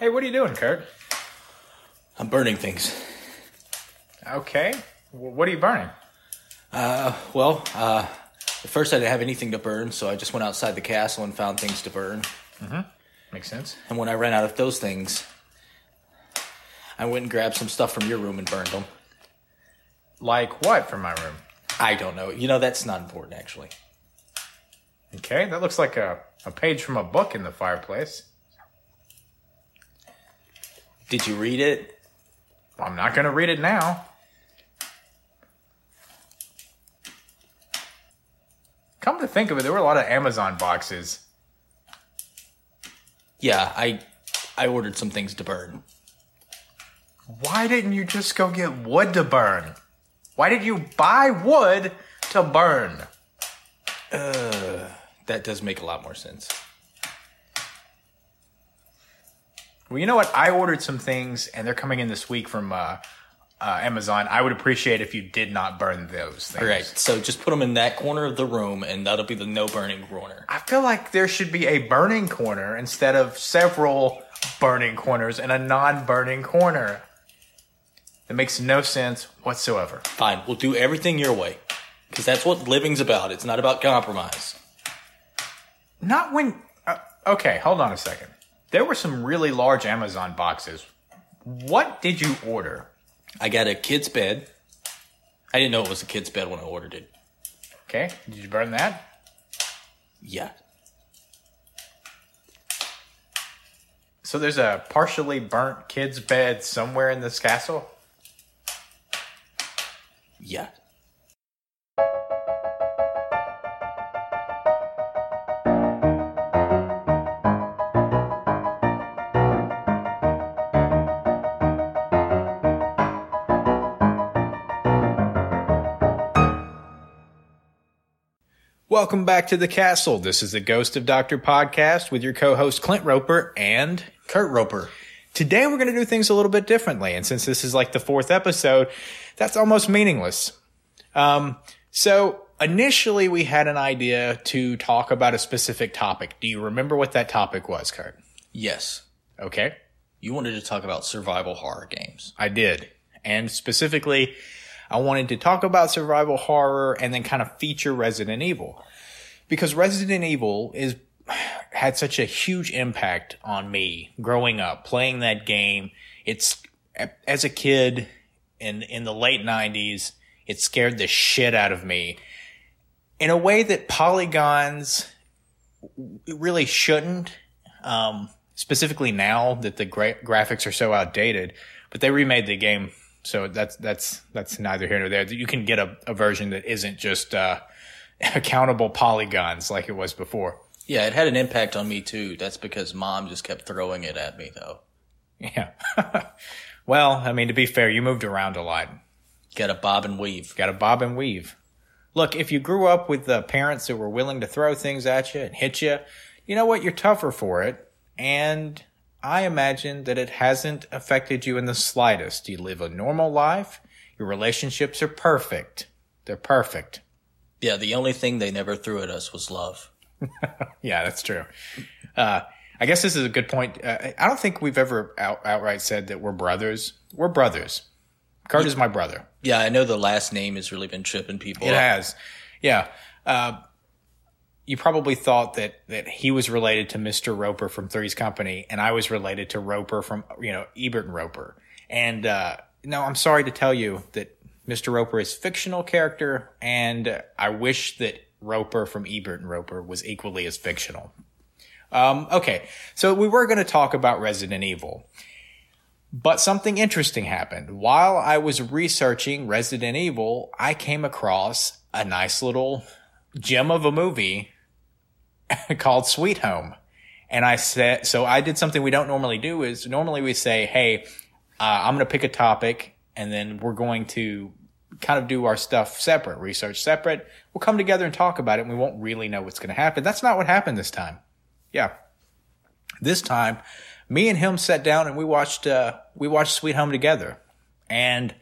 Hey, what are you doing, Curt? I'm burning things. Okay. W- What are you burning? Uh, well, uh, at first I didn't have anything to burn, so I just went outside the castle and found things to burn. Mm-hmm. Makes sense. And when I ran out of those things, I went and grabbed some stuff from your room and burned them. Like what from my room? I don't know. You know, that's not important, actually. Okay, that looks like a, a page from a book in the fireplace. Did you read it? I'm not going to read it now. Come to think of it, there were a lot of Amazon boxes. Yeah, I I ordered some things to burn. Why didn't you just go get wood to burn? Why did you buy wood to burn? Uh, that does make a lot more sense. Well, you know what? I ordered some things, and they're coming in this week from uh, uh, Amazon. I would appreciate if you did not burn those things. All right, so just put them in that corner of the room, and that'll be the no burning corner. I feel like there should be a burning corner instead of several burning corners and a non-burning corner. That makes no sense whatsoever. Fine, we'll do everything your way, because that's what living's about. It's not about compromise. Not when. Uh, okay, hold on a second. There were some really large Amazon boxes. What did you order? I got a kid's bed. I didn't know it was a kid's bed when I ordered it. Okay, did you burn that? Yeah. So there's a partially burnt kid's bed somewhere in this castle? Yeah. Welcome back to the castle. This is the Ghost of Doctor podcast with your co-host Clint Roper and Curt Roper. Today we're going to do things a little bit differently, and since this is like the fourth episode, that's almost meaningless. Um, so initially we had an idea to talk about a specific topic. Do you remember what that topic was, Curt? Yes. Okay, You wanted to talk about survival horror games. I did, and specifically, I wanted to talk about survival horror and then kind of feature Resident Evil because Resident Evil is had such a huge impact on me growing up playing that game. It's as a kid in in the late 90s, it scared the shit out of me in a way that polygons really shouldn't. Um, specifically now that the gra- graphics are so outdated, but they remade the game, so that's that's that's neither here nor there. You can get a, a version that isn't just uh, accountable polygons like it was before. Yeah, it had an impact on me too. That's because mom just kept throwing it at me though. Yeah. well, I mean, to be fair, you moved around a lot. Got a bob and weave. Got a bob and weave. Look, if you grew up with uh, parents that were willing to throw things at you and hit you, you know what? You're tougher for it. And I imagine that it hasn't affected you in the slightest. You live a normal life. Your relationships are perfect. They're perfect. Yeah, the only thing they never threw at us was love. Yeah, that's true. Uh, I guess this is a good point. Uh, I don't think we've ever out, outright said that we're brothers. We're brothers. Kurt is my brother. Yeah, I know the last name has really been tripping people. It up. has. Yeah. Uh, you probably thought that, that he was related to Mr. Roper from Three's Company, and I was related to Roeper from, you know, Ebert and Roeper. And, uh, no, I'm sorry to tell you that Mr. Roper is a fictional character, and I wish that Roeper from Ebert and Roeper was equally as fictional. Um, okay, so we were going to talk about Resident Evil. But something interesting happened. While I was researching Resident Evil, I came across a nice little gem of a movie called Sweet Home. And I said, so I did something we don't normally do is normally we say, Hey, uh, I'm going to pick a topic and then we're going to kind of do our stuff separate, research separate. We'll come together and talk about it and we won't really know what's going to happen. That's not what happened this time. Yeah. This time, me and him sat down and we watched, uh, we watched Sweet Home together. And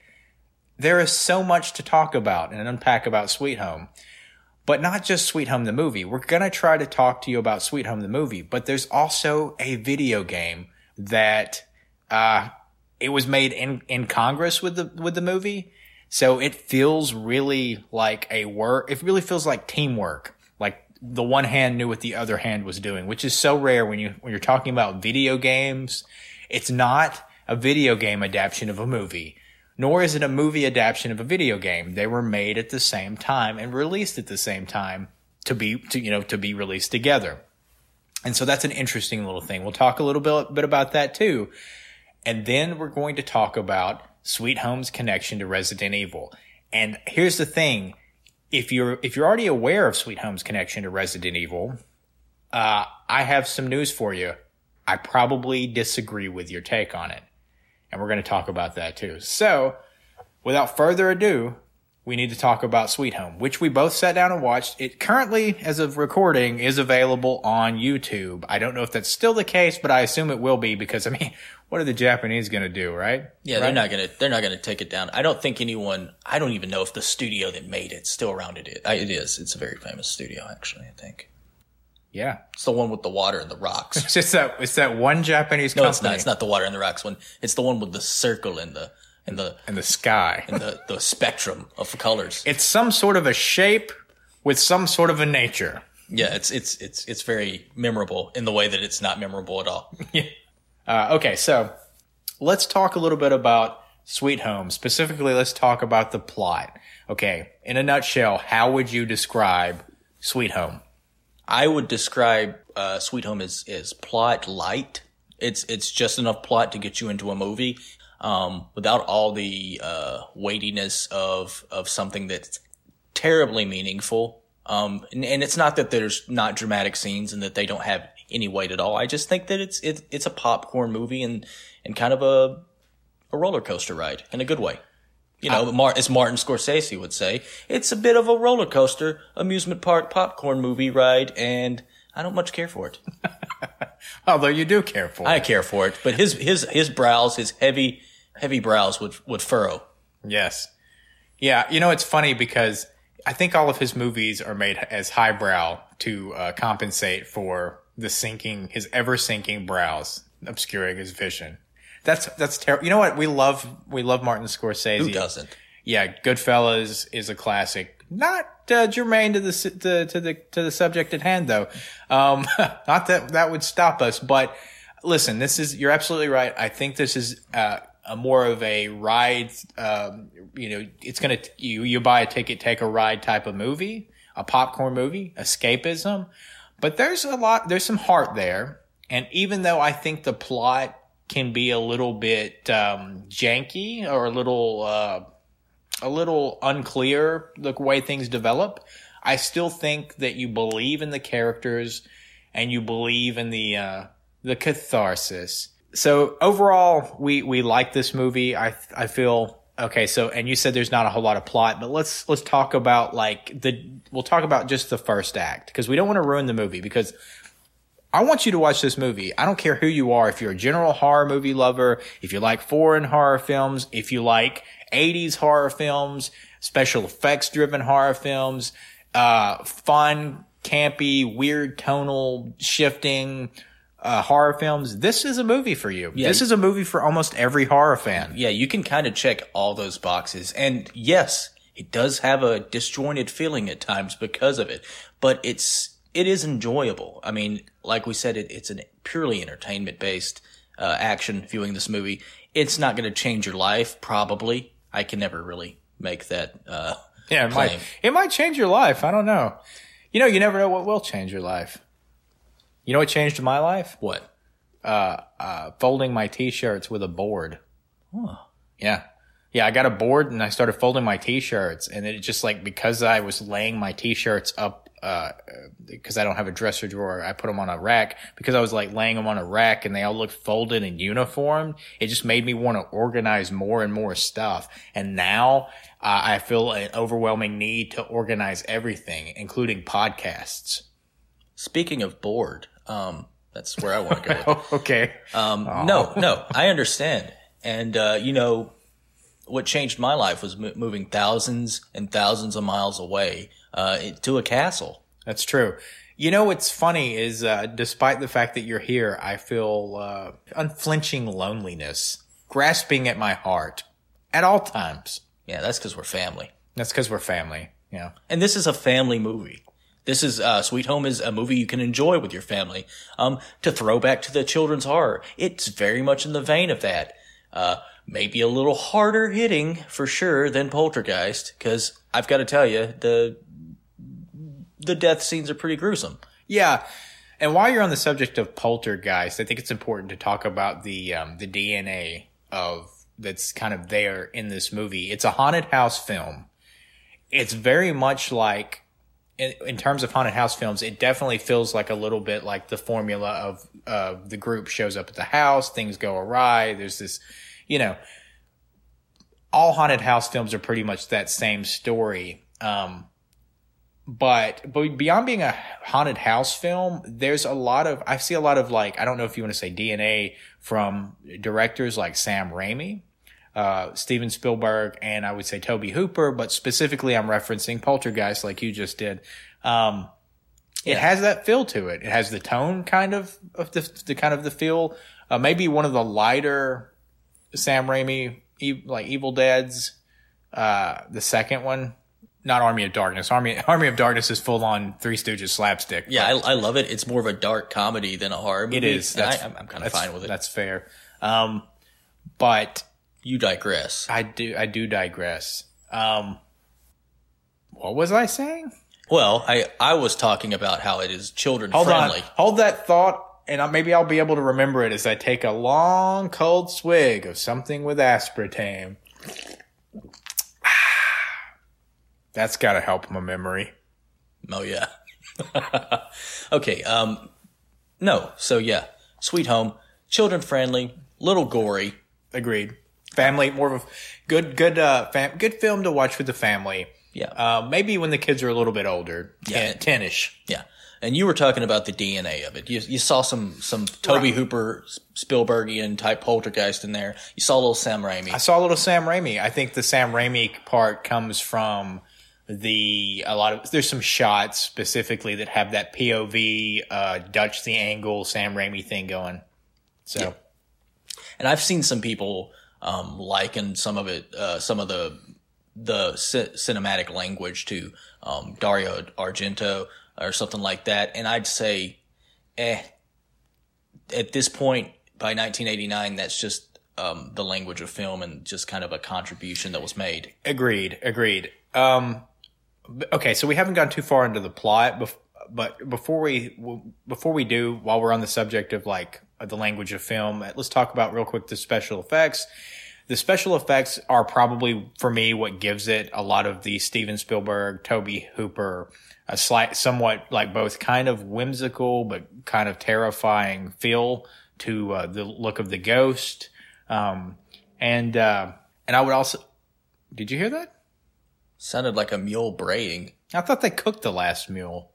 there is so much to talk about and unpack about Sweet Home. But not just Sweet Home the movie. We're going to try to talk to you about Sweet Home the movie, but there's also a video game that uh, it was made in in Congress with the with the movie, so it feels really like a work. It really feels like teamwork. Like the one hand knew what the other hand was doing, which is so rare when you when you're talking about video games. It's not a video game adaptation of a movie, nor is it a movie adaptation of a video game. They were made at the same time and released at the same time to be to you know to be released together. And so that's an interesting little thing. We'll talk a little bit, bit about that too. And then we're going to talk about Sweet Home's connection to Resident Evil. And here's the thing. If you're, if you're already aware of Sweet Home's connection to Resident Evil, uh, I have some news for you. I probably disagree with your take on it. And we're going to talk about that too. So without further ado, we need to talk about Sweet Home, which we both sat down and watched. It currently, as of recording, is available on YouTube. I don't know if that's still the case, but I assume it will be because I mean, what are the Japanese going to do, right? Yeah, right? they're not gonna they're not gonna take it down. I don't think anyone. I don't even know if the studio that made it still around it. Is. It is. It's a very famous studio, actually. I think Yeah, it's the one with the water and the rocks. it's just that it's that one Japanese No, company it's not. It's not the water and the rocks one. It's the one with the circle and the and the in the sky. and the the spectrum of colors. It's some sort of a shape with some sort of a nature. Yeah, it's it's it's it's very memorable in the way that it's not memorable at all. Uh, okay, so let's talk a little bit about Sweet Home. Specifically, let's talk about the plot. Okay, in a nutshell, how would you describe Sweet Home? I would describe uh, Sweet Home as as plot light. It's it's just enough plot to get you into a movie, um, without all the uh, weightiness of of something that's terribly meaningful. Um, and, and it's not that there's not dramatic scenes and that they don't have any weight at all. I just think that it's it, it's a popcorn movie and and kind of a a roller coaster ride in a good way. You know, Mar- as Martin Scorsese would say, it's a bit of a roller coaster, amusement park popcorn movie ride, and I don't much care for it. Although you do care for it. I care for it, but his his his brows, his heavy heavy brows would would furrow. Yes. Yeah, you know, it's funny because I think all of his movies are made as highbrow to uh, compensate for the sinking, his ever sinking brows obscuring his vision. That's that's terrible. You know what? We love we love Martin Scorsese. Who doesn't? Yeah, Goodfellas is a classic. Not uh, germane to the to, to the to the subject at hand, though. Um, not that that would stop us, but listen, this is you're absolutely right. I think this is uh, a more of a ride. Um, you know, it's gonna you you buy a ticket, take a ride type of movie, a popcorn movie, escapism. But there's a lot. There's some heart there, and even though I think the plot can be a little bit um, janky or a little. Uh, a little unclear the way things develop. I still think that you believe in the characters and you believe in the uh, the catharsis. So overall, we we like this movie. I I feel okay. So and you said there's not a whole lot of plot, but let's let's talk about like the we'll talk about just the first act because we don't want to ruin the movie because I want you to watch this movie. I don't care who you are. If you're a general horror movie lover, if you like foreign horror films, if you like 80s horror films, special effects driven horror films, uh, fun, campy, weird tonal shifting, uh, horror films. This is a movie for you. this is a movie for almost every horror fan. Yeah, you can kind of check all those boxes. And yes, it does have a disjointed feeling at times because of it, but it's, it is enjoyable. I mean, like we said, it, it's a purely entertainment based, uh, action viewing this movie. It's not going to change your life, probably. I can never really make that, uh, Yeah, it might, it might change your life. I don't know. You know, you never know what will change your life. You know what changed my life? What? uh, uh, folding my t-shirts with a board. Yeah. Yeah, I got a board and I started folding my t-shirts and it just like because I was laying my t-shirts up uh because I don't have a dresser drawer, I put them on a rack because I was like laying them on a rack and they all looked folded and uniformed. It just made me want to organize more and more stuff. And now uh, I feel an overwhelming need to organize everything, including podcasts. Speaking of bored, um, that's where I want to go. with. Oh, okay. Um, no, no, I understand. And, uh, you know, what changed my life was mo- moving thousands and thousands of miles away, uh, to a castle. That's true. You know what's funny is, uh, despite the fact that you're here, I feel uh, unflinching loneliness grasping at my heart at all times. Yeah, that's because we're family. That's because we're family. Yeah. And this is a family movie. This is uh, Sweet Home is a movie you can enjoy with your family. Um, to throw back to the children's horror, it's very much in the vein of that. Uh, maybe a little harder hitting for sure than Poltergeist, because I've got to tell you the the death scenes are pretty gruesome. Yeah. And while you're on the subject of poltergeist, I think it's important to talk about the um, the DNA of that's kind of there in this movie. It's a haunted house film. It's very much like in, in terms of haunted house films, it definitely feels like a little bit like the formula of uh, the group shows up at the house, things go awry. There's this, you know, all haunted house films are pretty much that same story. Um, but but beyond being a haunted house film, there's a lot of I see a lot of like I don't know if you want to say DNA from directors like Sam Raimi, uh, Steven Spielberg, and I would say Tobe Hooper, but specifically I'm referencing Poltergeist, like you just did. Um, it Yeah. has that feel to it. It has the tone kind of of the, the kind of the feel. Uh, maybe one of the lighter Sam Raimi e- like Evil Dead's. Uh, the second one, not Army of Darkness. Army Army of Darkness is full on Three Stooges slapstick. Yeah, I, I love it. It's more of a dark comedy than a horror movie. it is. That's, I, I'm, I'm kind of fine with it. That's fair. Um, but You digress. I do I do digress. Um, what was I saying? Well, I I was talking about how it is children Hold friendly. on. Hold that thought, and I, maybe I'll be able to remember it as I take a long, cold swig of something with aspartame. That's got to help my memory. Oh yeah. okay. Um. No. So yeah, Sweet Home, children friendly, little gory. Agreed. Family, more of a good, good, uh, fam- good film to watch with the family. Yeah. Uh, maybe when the kids are a little bit older, Yeah. ten, 10-ish. Yeah. And you were talking about the DNA of it. You, you saw some some Tobe Right. Hooper Spielbergian type poltergeist in there. You saw a little Sam Raimi. I saw a little Sam Raimi. I think the Sam Raimi part comes from the a lot of there's some shots specifically that have that POV uh Dutch the angle Sam Raimi thing going. So and I've seen some people um, liken some of it, uh, some of the the ci- cinematic language to um, Dario Argento or something like that. And I'd say, eh, at this point by 1989, that's just um, the language of film and just kind of a contribution that was made. agreed, agreed. Um okay, so we haven't gone too far into the plot, but before we before we do, while we're on the subject of like the language of film, let's talk about real quick the special effects. The special effects are probably for me what gives it a lot of the Steven Spielberg, Tobe Hooper, a slight, somewhat like both kind of whimsical but kind of terrifying feel to uh, the look of the ghost. Um, and uh, and I would also, did you hear that? Sounded like a mule braying. I thought they cooked the last mule.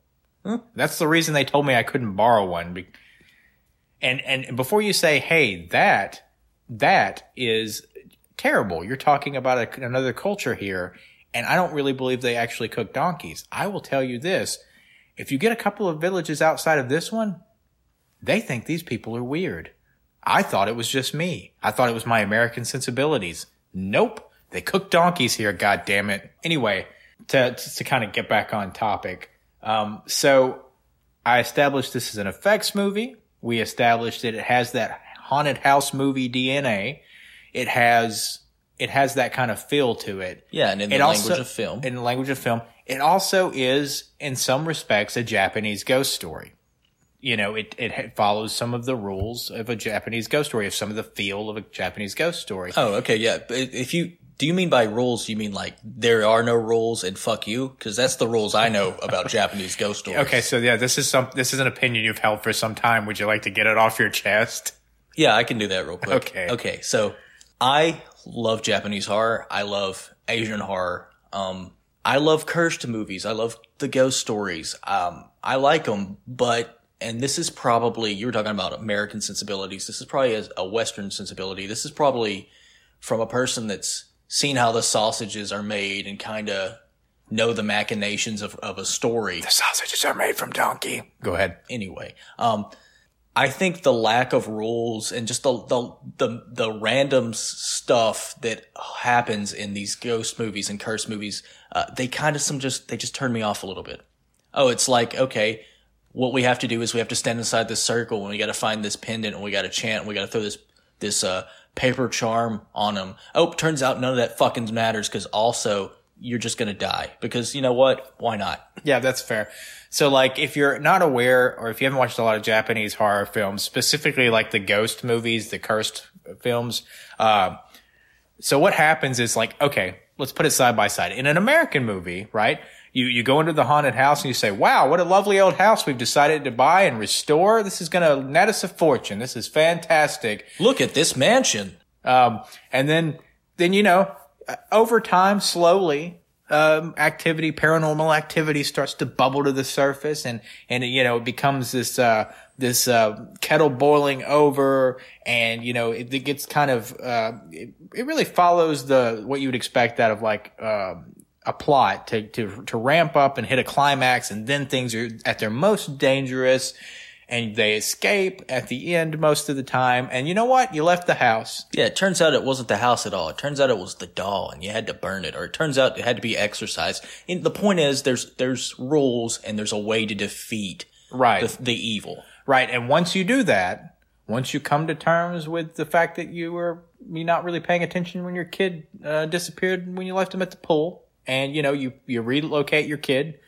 That's the reason they told me I couldn't borrow one. Be- And and before you say, "Hey, that that is terrible," you're talking about a, another culture here, and I don't really believe they actually cook donkeys. I will tell you this: if you get a couple of villages outside of this one, they think these people are weird. I thought it was just me. I thought it was my American sensibilities. Nope. They cook donkeys here, God damn it. Anyway, to, to kind of get back on topic. Um, so I established this is an effects movie. We established that it has that haunted house movie DNA. It has, it has that kind of feel to it. Yeah, and in the It language also- of film. In the language of film. It also is, in some respects, a Japanese ghost story. You know, it, it follows some of the rules of a Japanese ghost story, of some of the feel of a Japanese ghost story. Oh, okay, yeah. If you do you mean by rules, you mean like there are no rules and fuck you? Because that's the rules I know about Japanese ghost stories. Okay, so yeah, this is some this is an opinion you've held for some time. Would you like to get it off your chest? Yeah, I can do that real quick. Okay. Okay. So I love Japanese horror. I love Asian horror. Um, I love cursed movies. I love the ghost stories. Um, I like them, but, and this is probably, you were talking about American sensibilities. This is probably a, a Western sensibility. This is probably from a person that's seen how the sausages are made and kind of know the machinations of, of a story. The sausages are made from donkey. Go ahead. Anyway, um, I think the lack of rules and just the the the, the random stuff that happens in these ghost movies and curse movies, uh, they kind of some just they just turn me off a little bit. Oh, it's like okay, what we have to do is we have to stand inside this circle and we got to find this pendant and we got to chant and we got to throw this this uh paper charm on them. Oh, turns out none of that fucking matters because also you're just gonna die because you know what? Why not? Yeah, that's fair. So, like, if you're not aware, or if you haven't watched a lot of Japanese horror films, specifically like the ghost movies, the cursed films, uh, so what happens is like, okay, let's put it side by side. In an American movie, right? You, you go into the haunted house and you say, wow, what a lovely old house we've decided to buy and restore. This is going to net us a fortune. This is fantastic. Look at this mansion. Um, and then, then, you know, uh, over time, slowly, um, activity, paranormal activity starts to bubble to the surface and, and, you know, it becomes this, uh, this, uh, kettle boiling over and, you know, it, it gets kind of, uh, it, it really follows the, what you would expect out of like, um, a plot to, to, to ramp up and hit a climax and then things are at their most dangerous and they escape at the end most of the time. And you know what? You left the house. Yeah, it turns out it wasn't the house at all. It turns out it was the doll, and you had to burn it, or it turns out it had to be exorcised. And the point is, there's there's rules, and there's a way to defeat Right. the, the evil. Right. And once you do that, once you come to terms with the fact that you were you not really paying attention when your kid uh, disappeared when you left him at the pool, and you know you you relocate your kid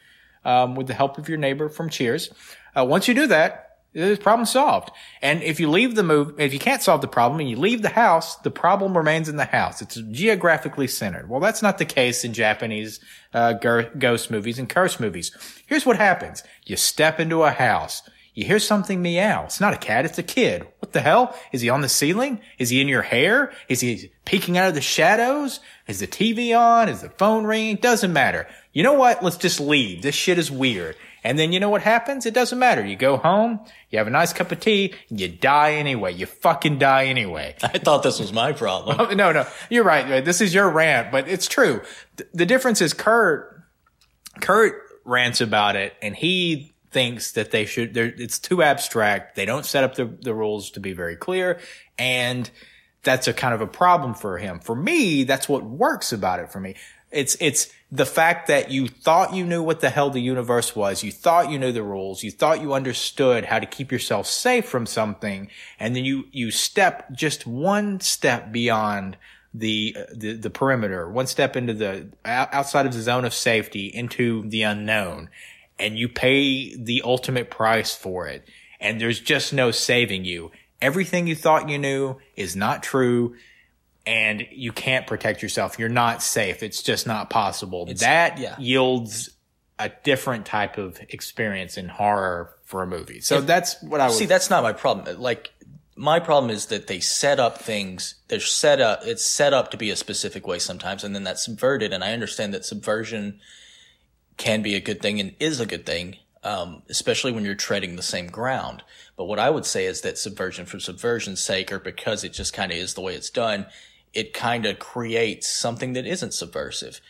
um, with the help of your neighbor from Cheers. Uh, once you do that, the problem solved. And if you leave the move, if you can't solve the problem and you leave the house, the problem remains in the house. It's geographically centered. Well, that's not the case in Japanese uh, ghost movies and curse movies. Here's what happens: you step into a house. You hear something meow. It's not a cat, it's a kid. What the hell? Is he on the ceiling? Is he in your hair? Is he peeking out of the shadows? Is the TV on? Is the phone ringing? Doesn't matter. You know what? Let's just leave. This shit is weird. And then you know what happens? It doesn't matter. You go home, you have a nice cup of tea, and you die anyway. You fucking die anyway. I thought this was my problem. no, no, you're right. This is your rant, but it's true. The difference is Curt, Curt rants about it and he thinks that they should, it's too abstract. They don't set up the, the rules to be very clear. And that's a kind of a problem for him. For me, that's what works about it for me. It's, it's the fact that you thought you knew what the hell the universe was. You thought you knew the rules. You thought you understood how to keep yourself safe from something. And then you, you step just one step beyond the, the, the perimeter, one step into the outside of the zone of safety into the unknown and you pay the ultimate price for it. And there's just no saving you. Everything you thought you knew is not true and you can't protect yourself. You're not safe. It's just not possible. that yeah. yields a different type of experience in horror for a movie. So that's what I would See, that's not my problem. Like, my problem is that they set up things. They're set up. It's set up to be a specific way sometimes, and then that's subverted. And I understand that subversion can be a good thing and is a good thing, um, especially when you're treading the same ground. But what I would say is that subversion for subversion's sake, or because it just kind of is the way it's done, it kind of creates something that isn't subversive.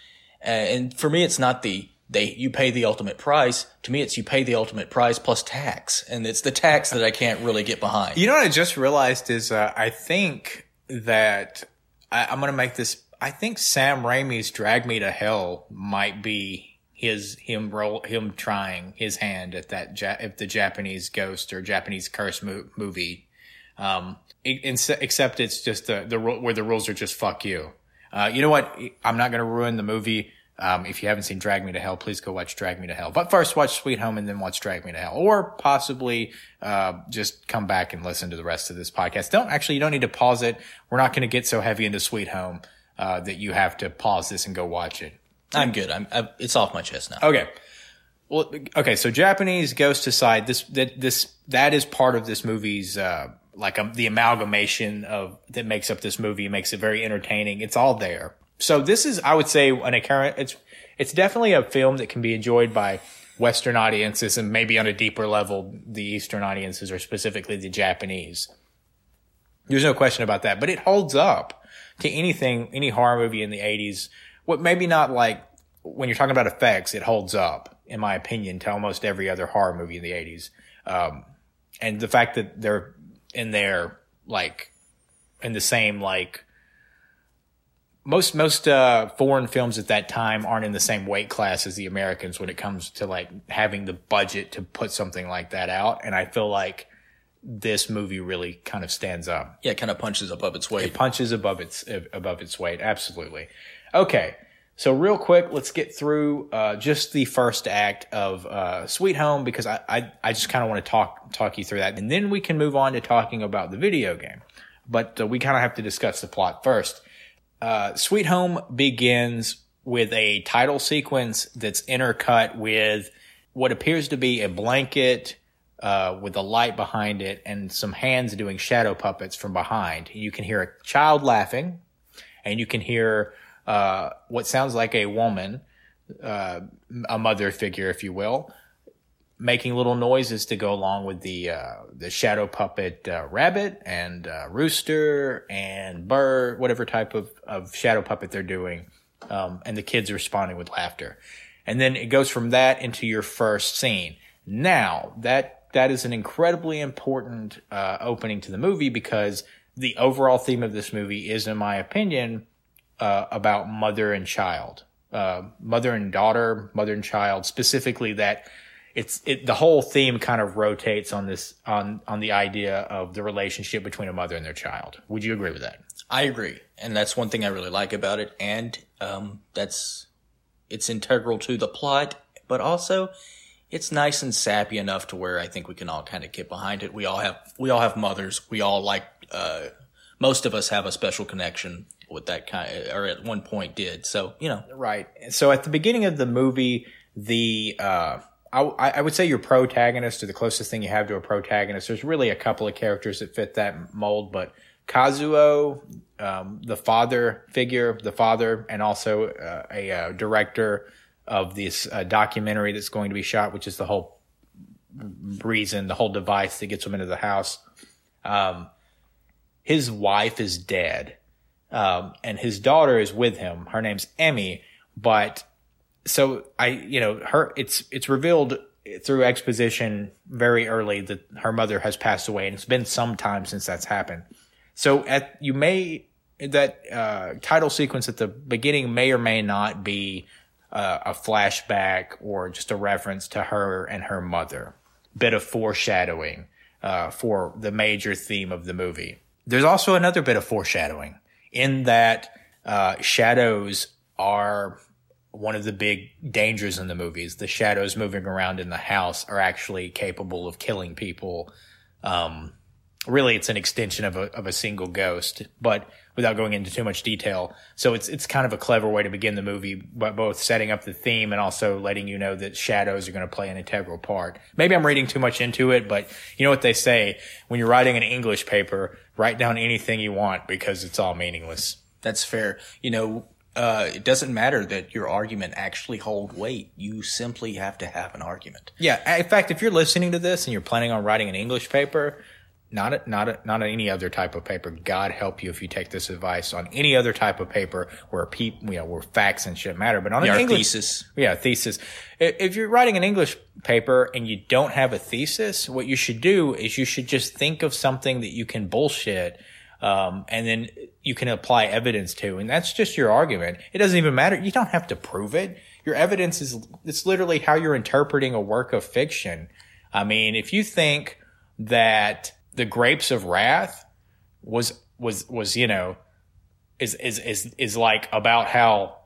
And for me, it's not the they you pay the ultimate price. To me, it's you pay the ultimate price plus tax, and it's the tax that I can't really get behind. You know what I just realized is uh, I think that I, I'm going to make this. I think Sam Raimi's "Drag Me to Hell" might be his him roll him trying his hand at that ja- if the Japanese ghost or Japanese curse mo- movie. Um, it, except it's just the the where the rules are just fuck you. Uh, you know what? I'm not to ruin the movie. Um, if you haven't seen Drag Me to Hell, please go watch Drag Me to Hell. But first, watch Sweet Home and then watch Drag Me to Hell, or possibly uh, just come back and listen to the rest of this podcast. Don't actually, you don't need to pause it. We're not going to get so heavy into Sweet Home uh, that you have to pause this and go watch it. I'm good. I'm, i it's off my chest now. Okay. Well, okay. So Japanese ghost aside, this that this that is part of this movie's uh, like um, the amalgamation of that makes up this movie makes it very entertaining. It's all there. So this is, I would say, an current. It's it's definitely a film that can be enjoyed by Western audiences and maybe on a deeper level, the Eastern audiences or specifically the Japanese. There's no question about that, but it holds up to anything, any horror movie in the 80s. What maybe not like when you're talking about effects, it holds up, in my opinion, to almost every other horror movie in the 80s. Um, and the fact that they're in there, like, in the same, like, most most uh, foreign films at that time aren't in the same weight class as the Americans when it comes to like having the budget to put something like that out, and I feel like this movie really kind of stands up. Yeah, it kind of punches above its weight. It punches above its above its weight. Absolutely. Okay, so real quick, let's get through uh, just the first act of uh, Sweet Home because I I, I just kind of want to talk talk you through that, and then we can move on to talking about the video game. But uh, we kind of have to discuss the plot first. Uh, Sweet Home begins with a title sequence that's intercut with what appears to be a blanket uh, with a light behind it and some hands doing shadow puppets from behind. You can hear a child laughing, and you can hear uh, what sounds like a woman, uh, a mother figure, if you will, making little noises to go along with the uh, the shadow puppet uh, rabbit and uh, rooster and bird, whatever type of, of shadow puppet they're doing, um, and the kids responding with laughter, and then it goes from that into your first scene. Now that that is an incredibly important uh, opening to the movie because the overall theme of this movie is, in my opinion, uh, about mother and child, uh, mother and daughter, mother and child, specifically that it's it, the whole theme kind of rotates on this on on the idea of the relationship between a mother and their child. Would you agree with that? I agree, and that's one thing I really like about it, and um, that's it's integral to the plot, but also it's nice and sappy enough to where I think we can all kind of get behind it. We all have we all have mothers. We all like uh, most of us have a special connection with that kind, or at one point did. So you know, right. So at the beginning of the movie, the uh, I, I would say your protagonist or the closest thing you have to a protagonist. There's really a couple of characters that fit that mold, but Kazuo, um, the father figure, the father, and also uh, a uh, director of this uh, documentary that's going to be shot, which is the whole reason, the whole device that gets him into the house. Um, his wife is dead, um, and his daughter is with him. Her name's Emi, but so I, you know, her, it's, it's revealed through exposition very early that her mother has passed away and it's been some time since that's happened. So at, you may, that, uh, title sequence at the beginning may or may not be, uh, a flashback or just a reference to her and her mother. Bit of foreshadowing, uh, for the major theme of the movie. There's also another bit of foreshadowing in that, uh, shadows are one of the big dangers in the movies. The shadows moving around in the house are actually capable of killing people. Um, really, it's an extension of a of a single ghost, but without going into too much detail. So it's it's kind of a clever way to begin the movie, but both setting up the theme and also letting you know that shadows are going to play an integral part. Maybe I'm reading too much into it, but you know what they say when you're writing an English paper, write down anything you want because it's all meaningless. That's fair. You know, uh, it doesn't matter that your argument actually hold weight. You simply have to have an argument. Yeah. In fact, if you're listening to this and you're planning on writing an English paper, not a, not a, not any other type of paper. God help you if you take this advice on any other type of paper where people, you know, where facts and shit matter. But on yeah, an English thesis, yeah, thesis. If you're writing an English paper and you don't have a thesis, what you should do is you should just think of something that you can bullshit um, and then you can apply evidence to, and that's just your argument. It doesn't even matter. You don't have to prove it. Your evidence is, it's literally how you're interpreting a work of fiction. I mean, if you think that the grapes of wrath was, was, was, you know, is, is, is, is like about how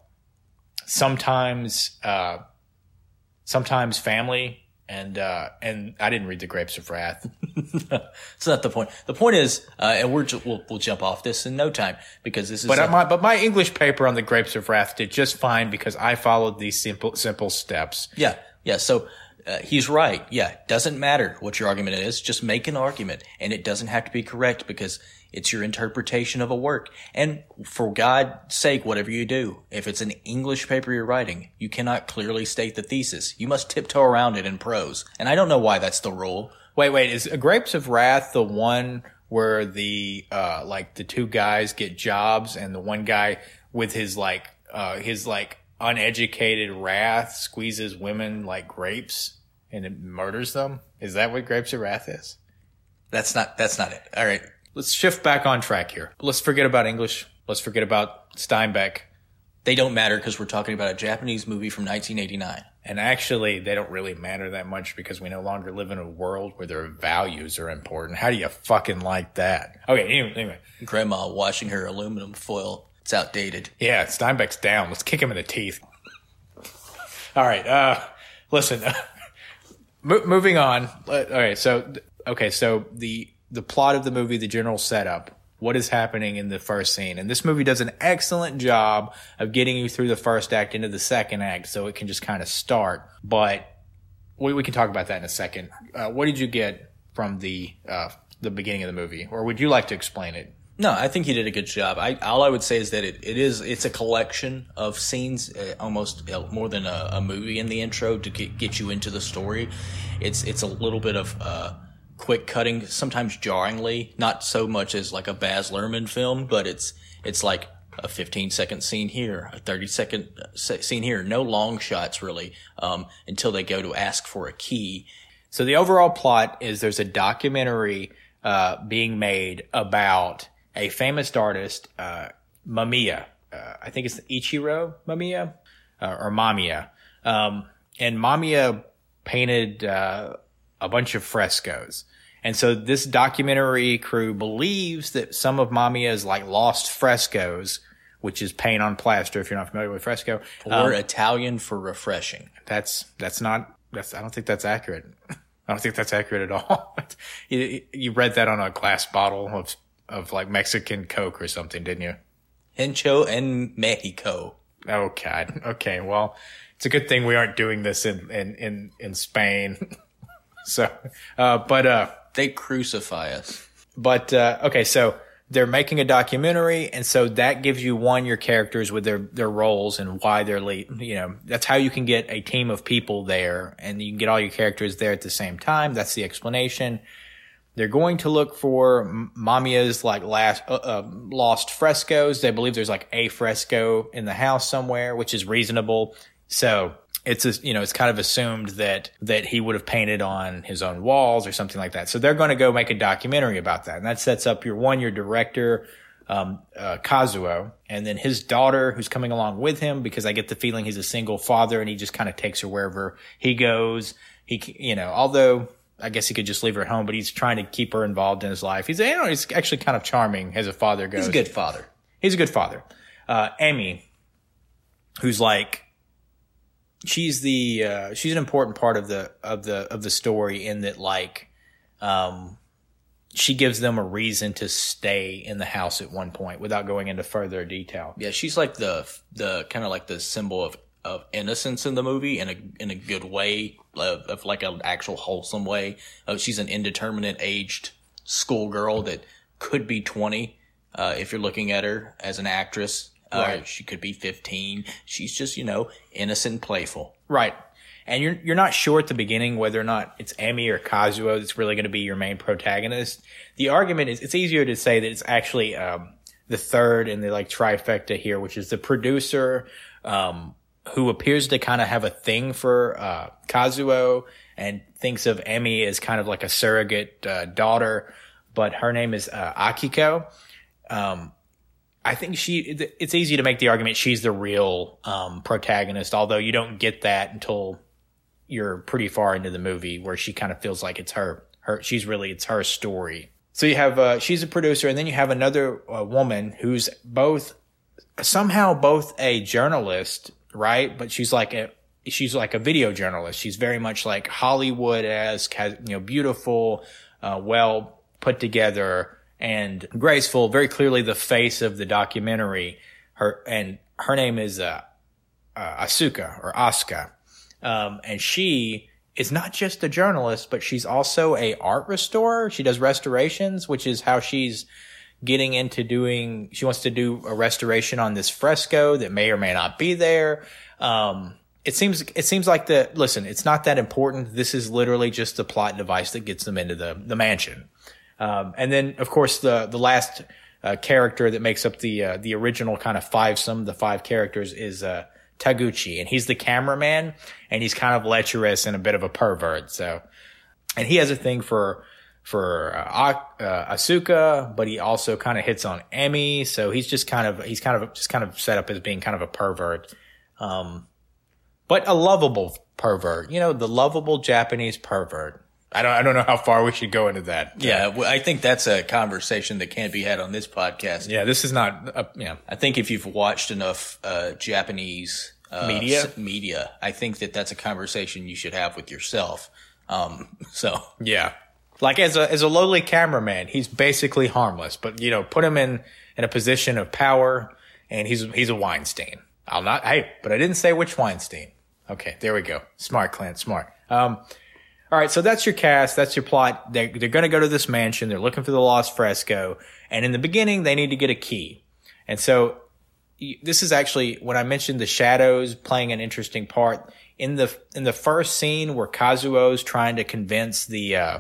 sometimes, uh, sometimes family and uh, and I didn't read the Grapes of Wrath. It's not the point. The point is, uh, and we're ju- we'll we'll jump off this in no time because this is. But a- my but my English paper on the Grapes of Wrath did just fine because I followed these simple simple steps. yeah yeah. So uh, he's right. Yeah, doesn't matter what your argument is. Just make an argument, and it doesn't have to be correct because it's your interpretation of a work. And for God's sake, whatever you do, if it's an English paper you're writing, you cannot clearly state the thesis. You must tiptoe around it in prose. And I don't know why that's the rule. Wait, wait, is Grapes of Wrath the one where the uh like the two guys get jobs and the one guy with his like uh his like uneducated wrath squeezes women like grapes and it murders them. Is that what grapes of wrath is? That's not. That's not it. All right. Let's shift back on track here. Let's forget about English. Let's forget about Steinbeck. They don't matter because we're talking about a Japanese movie from 1989. And actually, they don't really matter that much because we no longer live in a world where their values are important. How do you fucking like that? Okay, anyway, anyway. Grandma washing her aluminum foil. It's outdated. Yeah, Steinbeck's down. Let's kick him in the teeth. All right, uh, listen. Mo- moving on. All right, so okay, so the the plot of the movie, the general setup, what is happening in the first scene, and this movie does an excellent job of getting you through the first act into the second act, so it can just kind of start. But we, we can talk about that in a second. Uh, what did you get from the uh, the beginning of the movie, or would you like to explain it? No, I think he did a good job. I all I would say is that it, it is it's a collection of scenes, uh, almost uh, more than a, a movie in the intro to get, get you into the story. It's it's a little bit of uh, quick cutting, sometimes jarringly, not so much as like a Baz Luhrmann film, but it's it's like a 15 second scene here, a 30 second uh, scene here. No long shots really um, until they go to ask for a key. So the overall plot is there's a documentary uh, being made about a famous artist, uh, Mamiya. Uh, I think it's Ichiro Mamiya uh, or Mamiya. Um, and Mamiya painted uh, a bunch of frescoes. And so this documentary crew believes that some of Mamiya's like lost frescoes, which is paint on plaster, if you're not familiar with fresco, Or Italian for refreshing. that's that's not that's I don't think that's accurate. I don't think that's accurate at all. you, you read that on a glass bottle of of like Mexican Coke or something, didn't you? Hencho and Mexico. Oh God. Okay. Well, it's a good thing we aren't doing this in in in, in Spain. so, uh, but uh, They crucify us. but uh, okay, so they're making a documentary, and so that gives you one your characters with their their roles and why they're late. You know, that's how you can get a team of people there, and you can get all your characters there at the same time. That's the explanation. They're going to look for Mamiya's like last uh, uh, lost frescoes. They believe there's like a fresco in the house somewhere, which is reasonable. So it's a, you know it's kind of assumed that that he would have painted on his own walls or something like that. So they're going to go make a documentary about that, and that sets up your one your director. Um, uh, Kazuo, and then his daughter, who's coming along with him, because I get the feeling he's a single father, and he just kind of takes her wherever he goes. He, you know, although I guess he could just leave her at home, but he's trying to keep her involved in his life. He's, you know, he's actually kind of charming as a father goes. He's a good father. He's a good father. Uh, Amy, who's like, she's the, uh, she's an important part of the, of the, of the story in that like, um, she gives them a reason to stay in the house at one point without going into further detail. Yeah, she's like the the kind of like the symbol of of innocence in the movie in a in a good way, of, of like an actual wholesome way. Uh, she's an indeterminate aged schoolgirl that could be twenty uh, if you're looking at her as an actress. Uh, Right. She could be fifteen. She's just you know innocent, playful. Right. And you're you're not sure at the beginning whether or not it's Emi or Kazuo that's really going to be your main protagonist. The argument is it's easier to say that it's actually um, the third in the like trifecta here, which is the producer um, who appears to kind of have a thing for uh, Kazuo and thinks of Emi as kind of like a surrogate uh, daughter, but her name is uh, Akiko. Um, I think she. It's easy to make the argument she's the real um, protagonist, although you don't get that until you're pretty far into the movie, where she kind of feels like it's her. Her. She's really it's her story. So you have uh, she's a producer, and then you have another uh, woman who's both somehow both a journalist, right? But she's like a she's like a video journalist. She's very much like Hollywood esque, you know beautiful, uh, well put together and graceful. Very clearly the face of the documentary. Her and her name is uh, uh, Asuka or Asuka, um, and she is not just a journalist, but she's also a art restorer. She does restorations, which is how she's getting into doing she wants to do a restoration on this fresco that may or may not be there. Um it seems it seems like the listen it's not that important. This is literally just the plot device that gets them into the the mansion. Um and then of course the the last uh, character that makes up the uh, the original kind of five fivesome the five characters is uh Taguchi, and he's the cameraman, and he's kind of lecherous and a bit of a pervert. So, and he has a thing for for uh, uh, Asuka, but he also kind of hits on Emi. So he's just kind of he's kind of just kind of set up as being kind of a pervert, um, but a lovable pervert. You know, the lovable Japanese pervert. I don't I don't know how far we should go into that. Yeah, well, I think that's a conversation that can't be had on this podcast. Yeah, this is not. A, yeah, I think if you've watched enough uh, Japanese uh, Media? media, I think that that's a conversation you should have with yourself. Um, so yeah. Like as a as a lowly cameraman, he's basically harmless. But you know, put him in in a position of power, and he's he's a Weinstein. I'll not. Hey, but I didn't say which Weinstein. Okay, there we go. Smart, Clint. Smart. Um, all right, so that's your cast. That's your plot. They're, they're going to go to this mansion. They're looking for the lost fresco. And in the beginning, they need to get a key. And so this is actually when I mentioned the shadows playing an interesting part in the in the first scene where Kazuo's trying to convince the uh,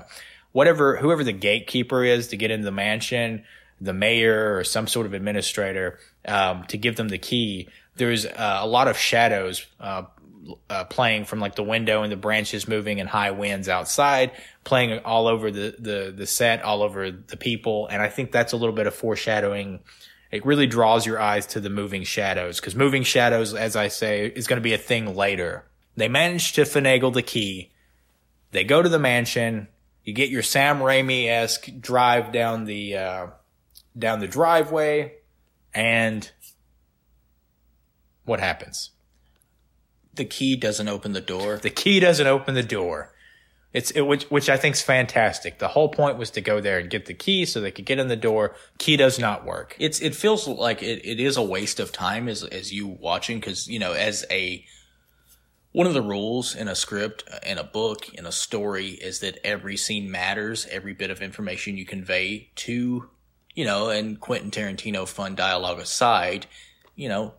whatever whoever the gatekeeper is to get into the mansion, the mayor or some sort of administrator um, to give them the key. There's uh, a lot of shadows uh, uh, playing from like the window and the branches moving and high winds outside, playing all over the, the, the set, all over the people. And I think that's a little bit of foreshadowing. It really draws your eyes to the moving shadows because moving shadows, as I say, is going to be a thing later. They manage to finagle the key. They go to the mansion. You get your Sam Raimi esque drive down the, uh, down the driveway and what happens? the key doesn't open the door. The key doesn't open the door. It's it, which which I think is fantastic. The whole point was to go there and get the key so they could get in the door. Key does not work. It's it feels like it, it is a waste of time as as you watching because you know as a one of the rules in a script in a book in a story is that every scene matters every bit of information you convey to you know and Quentin Tarantino fun dialogue aside you know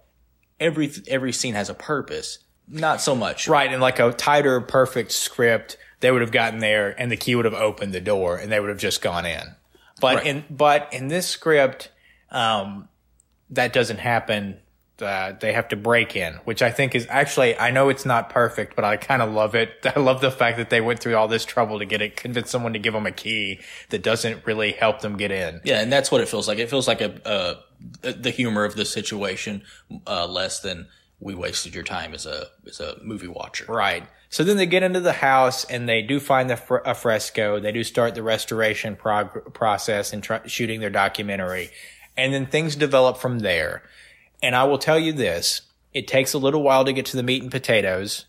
every every scene has a purpose not so much Right, in like a tighter, perfect script, they would have gotten there and the key would have opened the door and they would have just gone in. But Right. in but in this script, um, that doesn't happen. Uh, they have to break in, which I think is actually I know it's not perfect, but I kind of love it. I love the fact that they went through all this trouble to get it, convince someone to give them a key that doesn't really help them get in. Yeah, and that's what it feels like. It feels like a uh, the humor of the situation, uh, less than we wasted your time as a as a movie watcher. Right. So then they get into the house and they do find the fr- a fresco. They do start the restoration prog- process and try- shooting their documentary. And then things develop from there. And I will tell you this, it takes a little while to get to the meat and potatoes.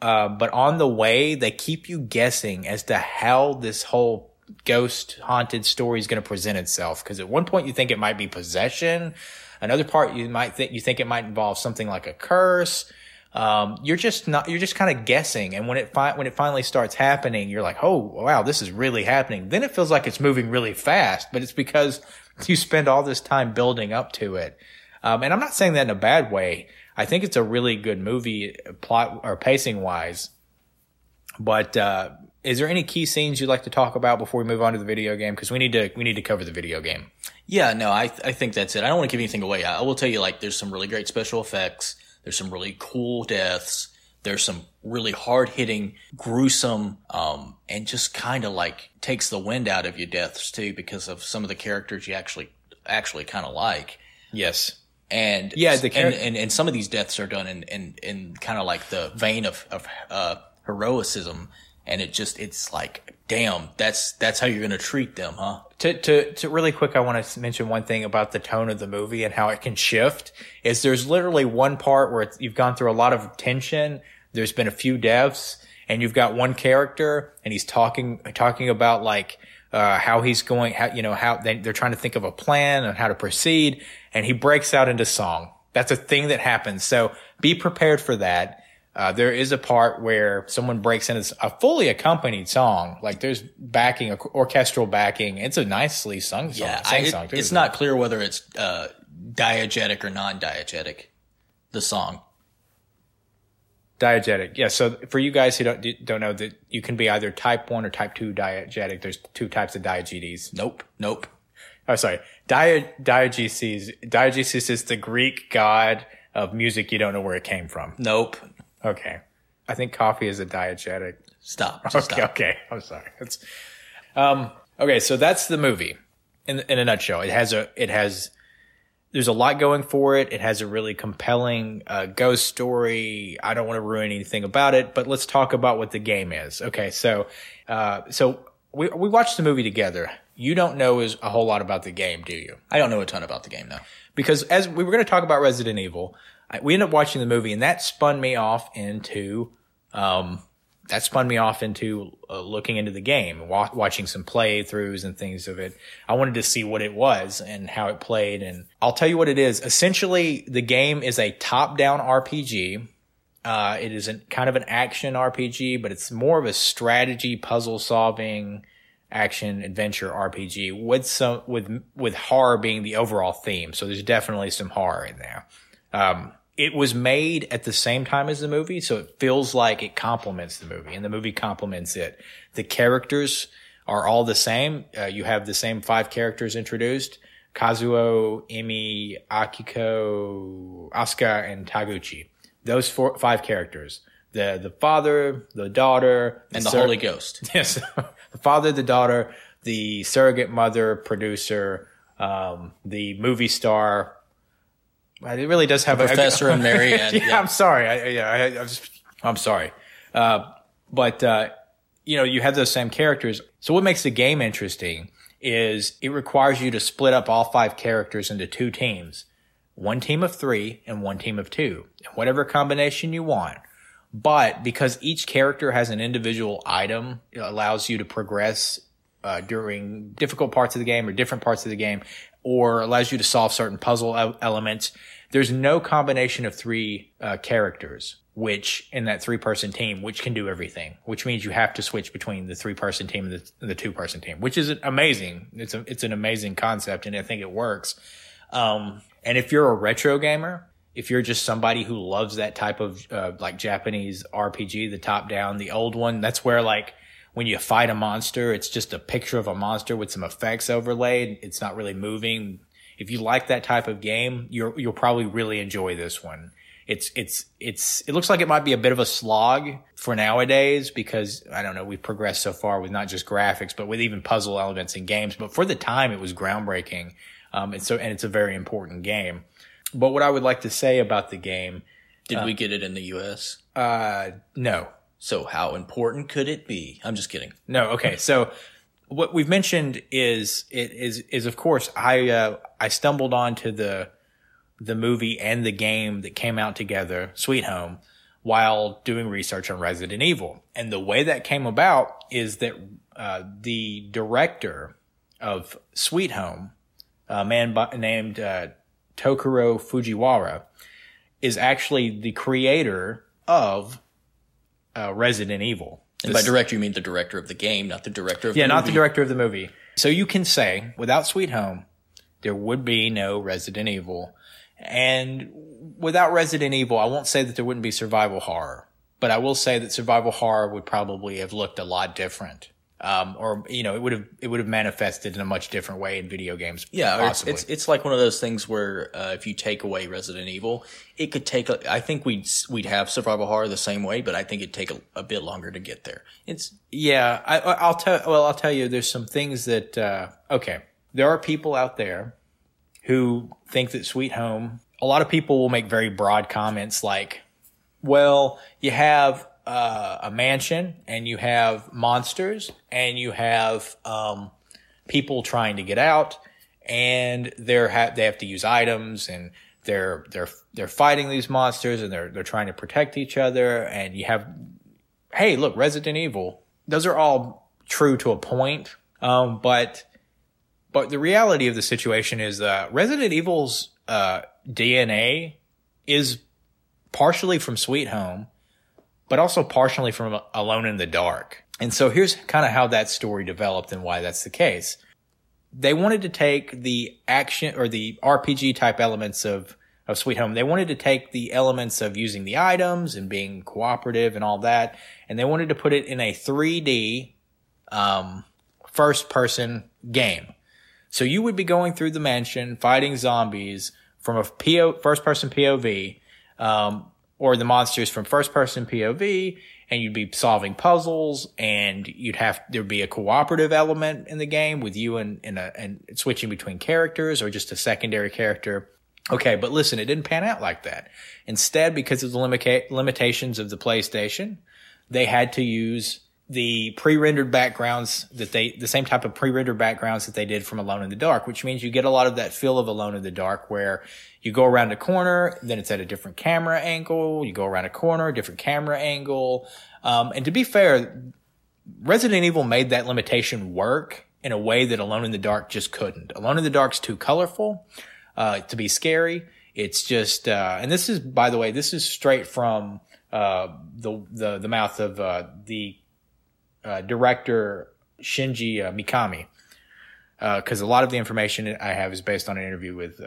Uh, but on the way, they keep you guessing as to how this whole ghost haunted story is going to present itself. Cause at one point you think it might be possession. Another part you might think, you think it might involve something like a curse. Um, you're just not, you're just kind of guessing. And when it fi- when it finally starts happening, you're like, oh, wow, this is really happening. Then it feels like it's moving really fast, but it's because you spend all this time building up to it. Um, and I'm not saying that in a bad way. I think it's a really good movie plot or pacing wise. But, uh, is there any key scenes you'd like to talk about before we move on to the video game? Cause we need to, we need to cover the video game. Yeah, no, I I think that's it. I don't want to give anything away. I will tell you, like, there's some really great special effects. There's some really cool deaths. There's some really hard hitting, gruesome, um, and just kind of like takes the wind out of your deaths too because of some of the characters you actually actually kind of like. Yes. And Yeah, the char- and, and and some of these deaths are done in in, in kind of like the vein of of uh, heroicism, and it just it's like, damn, that's that's how you're gonna treat them, huh? to, to, to really quick, I want to mention one thing about the tone of the movie and how it can shift is there's literally one part where it's, you've gone through a lot of tension. There's been a few deaths and you've got one character and he's talking, talking about like, uh, how he's going, how, you know, how they, they're trying to think of a plan and how to proceed. And he breaks out into song. That's a thing that happens. So be prepared for that. Uh, there is a part where someone breaks in. It's a fully accompanied song. Like there's backing, orchestral backing. It's a nicely sung song. Yeah, I, it- song too. it's not clear whether it's uh, diegetic or non-diegetic. The song. Diegetic. Yeah. So for you guys who don't don't know that you can be either type one or type two diegetic. There's two types of diegetes. Nope. Nope. Oh, sorry. Di- Diogenes. Diogenes is the Greek god of music you don't know where it came from. Nope. Okay. I think coffee is a diegetic. Stop. Okay, stop. okay. I'm sorry. It's um okay, so that's the movie in in a nutshell. It has a it has there's a lot going for it. It has a really compelling uh, ghost story. I don't want to ruin anything about it, but let's talk about what the game is. Okay, so uh, so we we watched the movie together. You don't know is a whole lot about the game, do you? I don't know a ton about the game though. because as we were going to talk about Resident Evil, I, we ended up watching the movie, and that spun me off into um, that spun me off into uh, looking into the game, wa- watching some playthroughs and things of it. I wanted to see what it was and how it played, and I'll tell you what it is. Essentially, the game is a top-down RPG. Uh, it is a, kind of an action RPG, but it's more of a strategy, puzzle-solving action adventure RPG with some with with horror being the overall theme. So there's definitely some horror in there. Um, it was made at the same time as the movie, so it feels like it complements the movie, and the movie complements it. The characters are all the same. Uh, you have the same five characters introduced: Kazuo, Emi, Akiko, Asuka, and Taguchi. Those four, five characters. The the father, the daughter, And the sur- Holy Ghost. Yes, the father, the daughter, the surrogate mother, producer, um, the movie star. It really does have a Professor and Mary Ann, yeah, yeah. I'm sorry. I, yeah, I, I just, I'm sorry. Uh, but uh, you know, you have those same characters. So what makes the game interesting is it requires you to split up all five characters into two teams, one team of three and one team of two, whatever combination you want. But because each character has an individual item, it allows you to progress uh, during difficult parts of the game or different parts of the game, or allows you to solve certain puzzle elements. There's no combination of three uh, characters, which in that three person team, which can do everything, which means you have to switch between the three person team and the, the two person team, which is amazing. It's a, it's an amazing concept and I think it works. Um, and if you're a retro gamer, if you're just somebody who loves that type of uh, like Japanese RPG, the top down, the old one, that's where like when you fight a monster, it's just a picture of a monster with some effects overlaid. It's not really moving. If you like that type of game, you're, you'll probably really enjoy this one. It's, it's, it's, it looks like it might be a bit of a slog for nowadays because I don't know, we've progressed so far with not just graphics, but with even puzzle elements in games. But for the time, it was groundbreaking. Um, and so, and it's a very important game. But what I would like to say about the game, Did we get it in the U.S.? uh, no, So how important could it be? I'm just kidding. no. Okay. So what we've mentioned is, it is, is of course, I, uh, I stumbled onto the, the movie and the game that came out together, Sweet Home, while doing research on Resident Evil. And the way that came about is that, uh, the director of Sweet Home, a man by, named, uh, Tokuro Fujiwara, is actually the creator of uh, Resident Evil. And by director, you mean the director of the game, not the director of Yeah, the not the director of the movie. So you can say, without Sweet Home, there would be no Resident Evil. And without Resident Evil, I won't say that there wouldn't be survival horror, but I will say that survival horror would probably have looked a lot different. Um, or, you know, it would have, it would have manifested in a much different way in video games. Yeah, it's, it's it's like one of those things where uh, if you take away Resident Evil, it could take. A, I think we'd we'd have survival horror the same way, but I think it'd take a, a bit longer to get there. It's Yeah, I, I'll tell. Well, I'll tell you. There's some things that. Uh, okay, there are people out there who think that Sweet Home. A lot of people will make very broad comments like, "Well, you have uh, a mansion, and you have monsters, and you have um, people trying to get out, and they're ha- they have to use items and." They're they're they're fighting these monsters and they're they're trying to protect each other and you have hey, look, Resident Evil. Those are all true to a point. Um, but, but the reality of the situation is, that Resident Evil's, uh, DNA is partially from Sweet Home, but also partially from Alone in the Dark. And so here's kind of how that story developed and why that's the case. They wanted to take the action or the RPG type elements of, of Sweet Home. They wanted to take the elements of using the items and being cooperative and all that, and they wanted to put it in a 3D, um, first person game. So you would be going through the mansion, fighting zombies from a PO, first person POV, um, or the monsters from first person POV, and you'd be solving puzzles, and you'd have there'd be a cooperative element in the game with you and and, a, and switching between characters or just a secondary character. Okay, but listen, it didn't pan out like that. Instead, because of the limita- limitations of the PlayStation, they had to use the pre-rendered backgrounds that they the same type of pre-rendered backgrounds that they did from Alone in the Dark, which means you get a lot of that feel of Alone in the Dark where you go around a corner, then it's at a different camera angle, you go around a corner, different camera angle. Um, and to be fair, Resident Evil made that limitation work in a way that Alone in the Dark just couldn't. Alone in the Dark's too colorful uh, to be scary. It's just, uh, and this is, by the way, this is straight from uh, the the the mouth of uh, the uh, director Shinji uh, Mikami, because a lot of the information I have is based on an interview with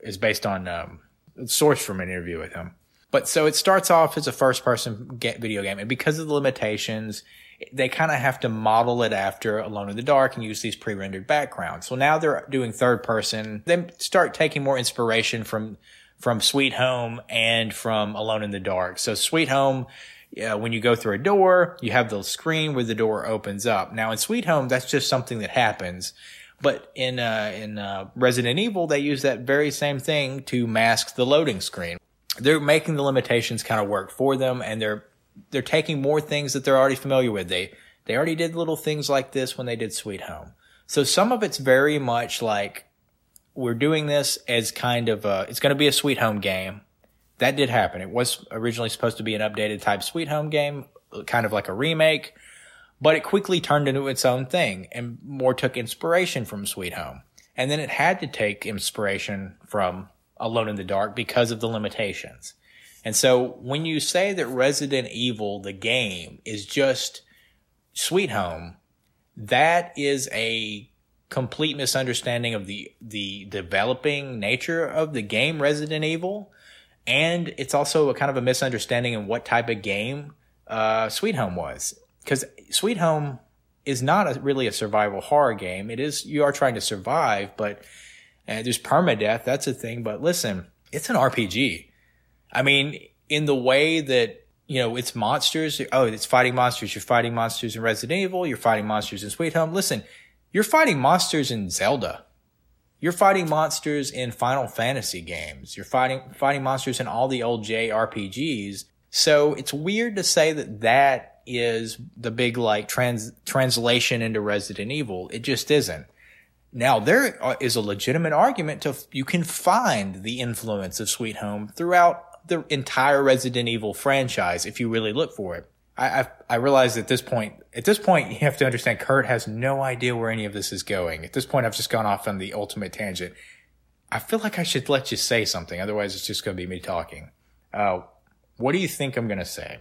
is based on um, source from an interview with him. But so it starts off as a first person video game, and because of the limitations, they kind of have to model it after Alone in the Dark and use these pre-rendered backgrounds. So now they're doing third person. They start taking more inspiration from from Sweet Home and from Alone in the Dark. So Sweet Home, when you go through a door, you have the screen where the door opens up. Now in Sweet Home, that's just something that happens. But in uh, in uh, Resident Evil, they use that very same thing to mask the loading screen. They're making the limitations kind of work for them, and they're they're taking more things that they're already familiar with. They they already did little things like this when they did Sweet Home. So some of it's very much like we're doing this as kind of a, it's going to be a Sweet Home game. That did happen. It was originally supposed to be an updated type Sweet Home game, kind of like a remake, but it quickly turned into its own thing and more took inspiration from Sweet Home. And then it had to take inspiration from Alone in the Dark because of the limitations. And so when you say that Resident Evil, the game, is just Sweet Home, that is a complete misunderstanding of the, the developing nature of the game Resident Evil. And it's also a kind of a misunderstanding of what type of game, uh, Sweet Home was. Cause Sweet Home is not a, really a survival horror game. It is, you are trying to survive, but uh, there's permadeath. That's a thing. But listen, it's an RPG. I mean, in the way that, you know, it's monsters. Oh, it's fighting monsters. You're fighting monsters in Resident Evil. You're fighting monsters in Sweet Home. Listen, you're fighting monsters in Zelda. You're fighting monsters in Final Fantasy games. You're fighting, fighting monsters in all the old JRPGs. So it's weird to say that that is the big like trans, translation into Resident Evil. It just isn't. Now there is a legitimate argument to you can find the influence of Sweet Home throughout the entire Resident Evil franchise if you really look for it. I, I, I realize at this point, at this point, you have to understand Curt has no idea where any of this is going. At this point, I've just gone off on the ultimate tangent. I feel like I should let you say something. Otherwise, it's just going to be me talking. Uh, what do you think I'm going to say?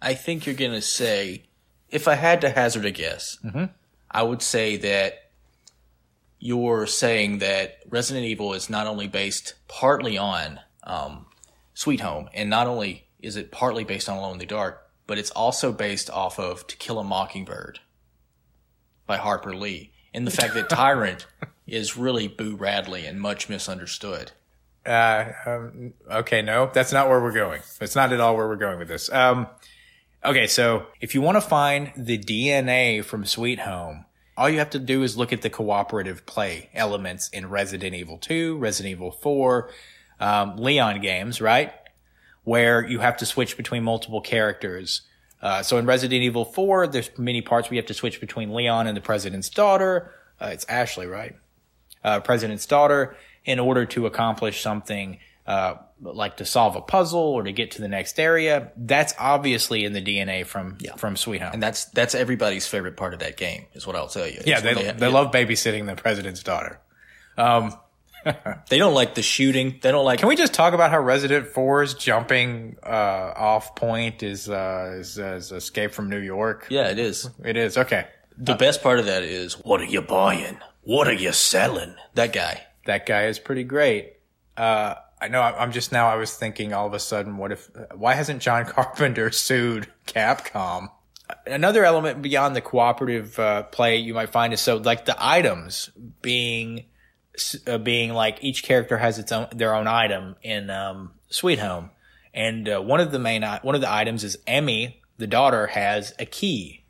I think you're going to say, if I had to hazard a guess, mm-hmm. I would say that you're saying that Resident Evil is not only based partly on um, Sweet Home, and not only is it partly based on Alone in the Dark, but it's also based off of To Kill a Mockingbird by Harper Lee, and the fact that Tyrant is really Boo Radley and much misunderstood. Uh, um, okay, no, that's not where we're going. That's not at all where we're going with this. Um, okay, so if you want to find the DNA from Sweet Home, all you have to do is look at the cooperative play elements in Resident Evil 2, Resident Evil 4, um, Leon games, right? Where you have to switch between multiple characters. Uh, so in Resident Evil 4, there's many parts you have to switch between Leon and the president's daughter. Uh, it's Ashley, right? Uh, president's daughter in order to accomplish something, uh, like to solve a puzzle or to get to the next area. That's obviously in the DNA from, yeah. from Sweet Home. And that's, that's everybody's favorite part of that game is what I'll tell you. Yeah, they, they, they, love babysitting the president's daughter. Um, they don't like the shooting. They don't like. Can we just talk about how Resident 4's jumping uh, off point is, uh, is, is Escape from New York? Yeah, it is. It is. Okay. The uh, best part of that is what are you buying? What are you selling? That guy. That guy is pretty great. Uh, I know. I'm just now. I was thinking all of a sudden, what if? Why hasn't John Carpenter sued Capcom? Another element beyond the cooperative uh, play you might find is so like the items being uh, being like each character has its own their own item in um Sweet Home, and uh, one of the main one of the items is Emi, the daughter, has a key,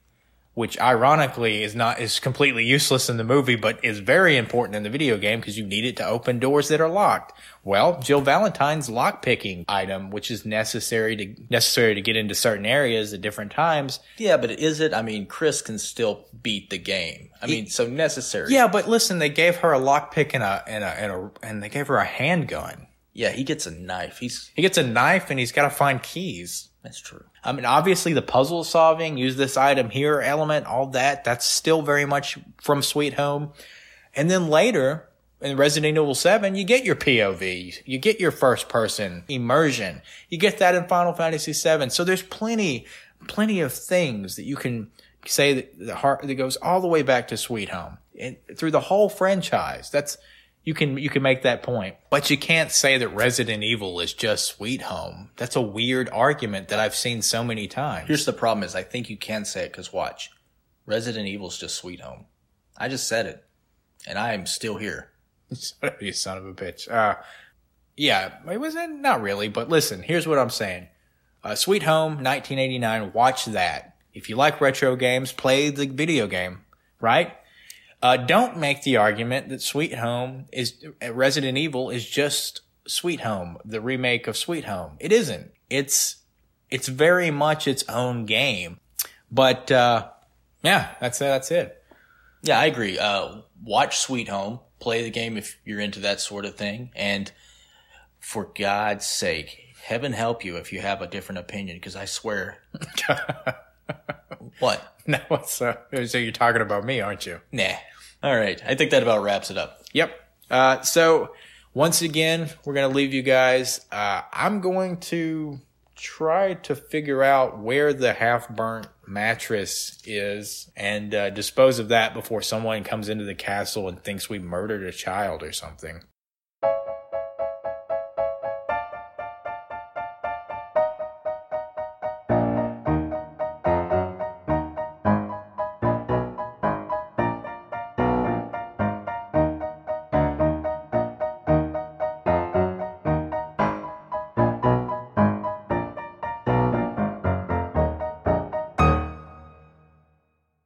which ironically is not is completely useless in the movie, but is very important in the video game because you need it to open doors that are locked. Well, Jill Valentine's lock picking item, which is necessary to necessary to get into certain areas at different times. Yeah, but is it? I mean, Chris can still beat the game. I mean, so necessary. Yeah, but listen, they gave her a lockpick and a and a and a and they gave her a handgun. Yeah, he gets a knife. He's He gets a knife and he's got to find keys. that's true. I mean, obviously the puzzle solving, use this item here element, all that, that's still very much from Sweet Home. And then later in Resident Evil 7, you get your POV, you get your first person immersion. You get that in Final Fantasy 7. So there's plenty, plenty of things that you can say that heart that goes all the way back to Sweet Home and through the whole franchise. That's, you can you can make that point, but you can't say that Resident Evil is just Sweet Home. That's a weird argument that I've seen so many times. Here's the problem: is I think you can say it because watch, Resident Evil's just Sweet Home. I just said it, and I am still here. you son of a bitch. Uh, yeah, it was not Not really, but listen. Here's what I'm saying: uh, Sweet Home, 1989. Watch that. If you like retro games, play the video game. Right? Uh, don't make the argument that Sweet Home is Resident Evil is just Sweet Home, the remake of Sweet Home. It isn't. It's it's very much its own game. But uh, yeah, that's that's it. Yeah, I agree. Uh, watch Sweet Home, play the game if you're into that sort of thing, and for God's sake, heaven help you if you have a different opinion, because I swear. what? No, uh, so you're talking about me, aren't you? Nah. All right. I think that about wraps it up. Yep. Uh, so once again, we're going to leave you guys. Uh, I'm going to try to figure out where the half burnt mattress is and uh, dispose of that before someone comes into the castle and thinks we murdered a child or something.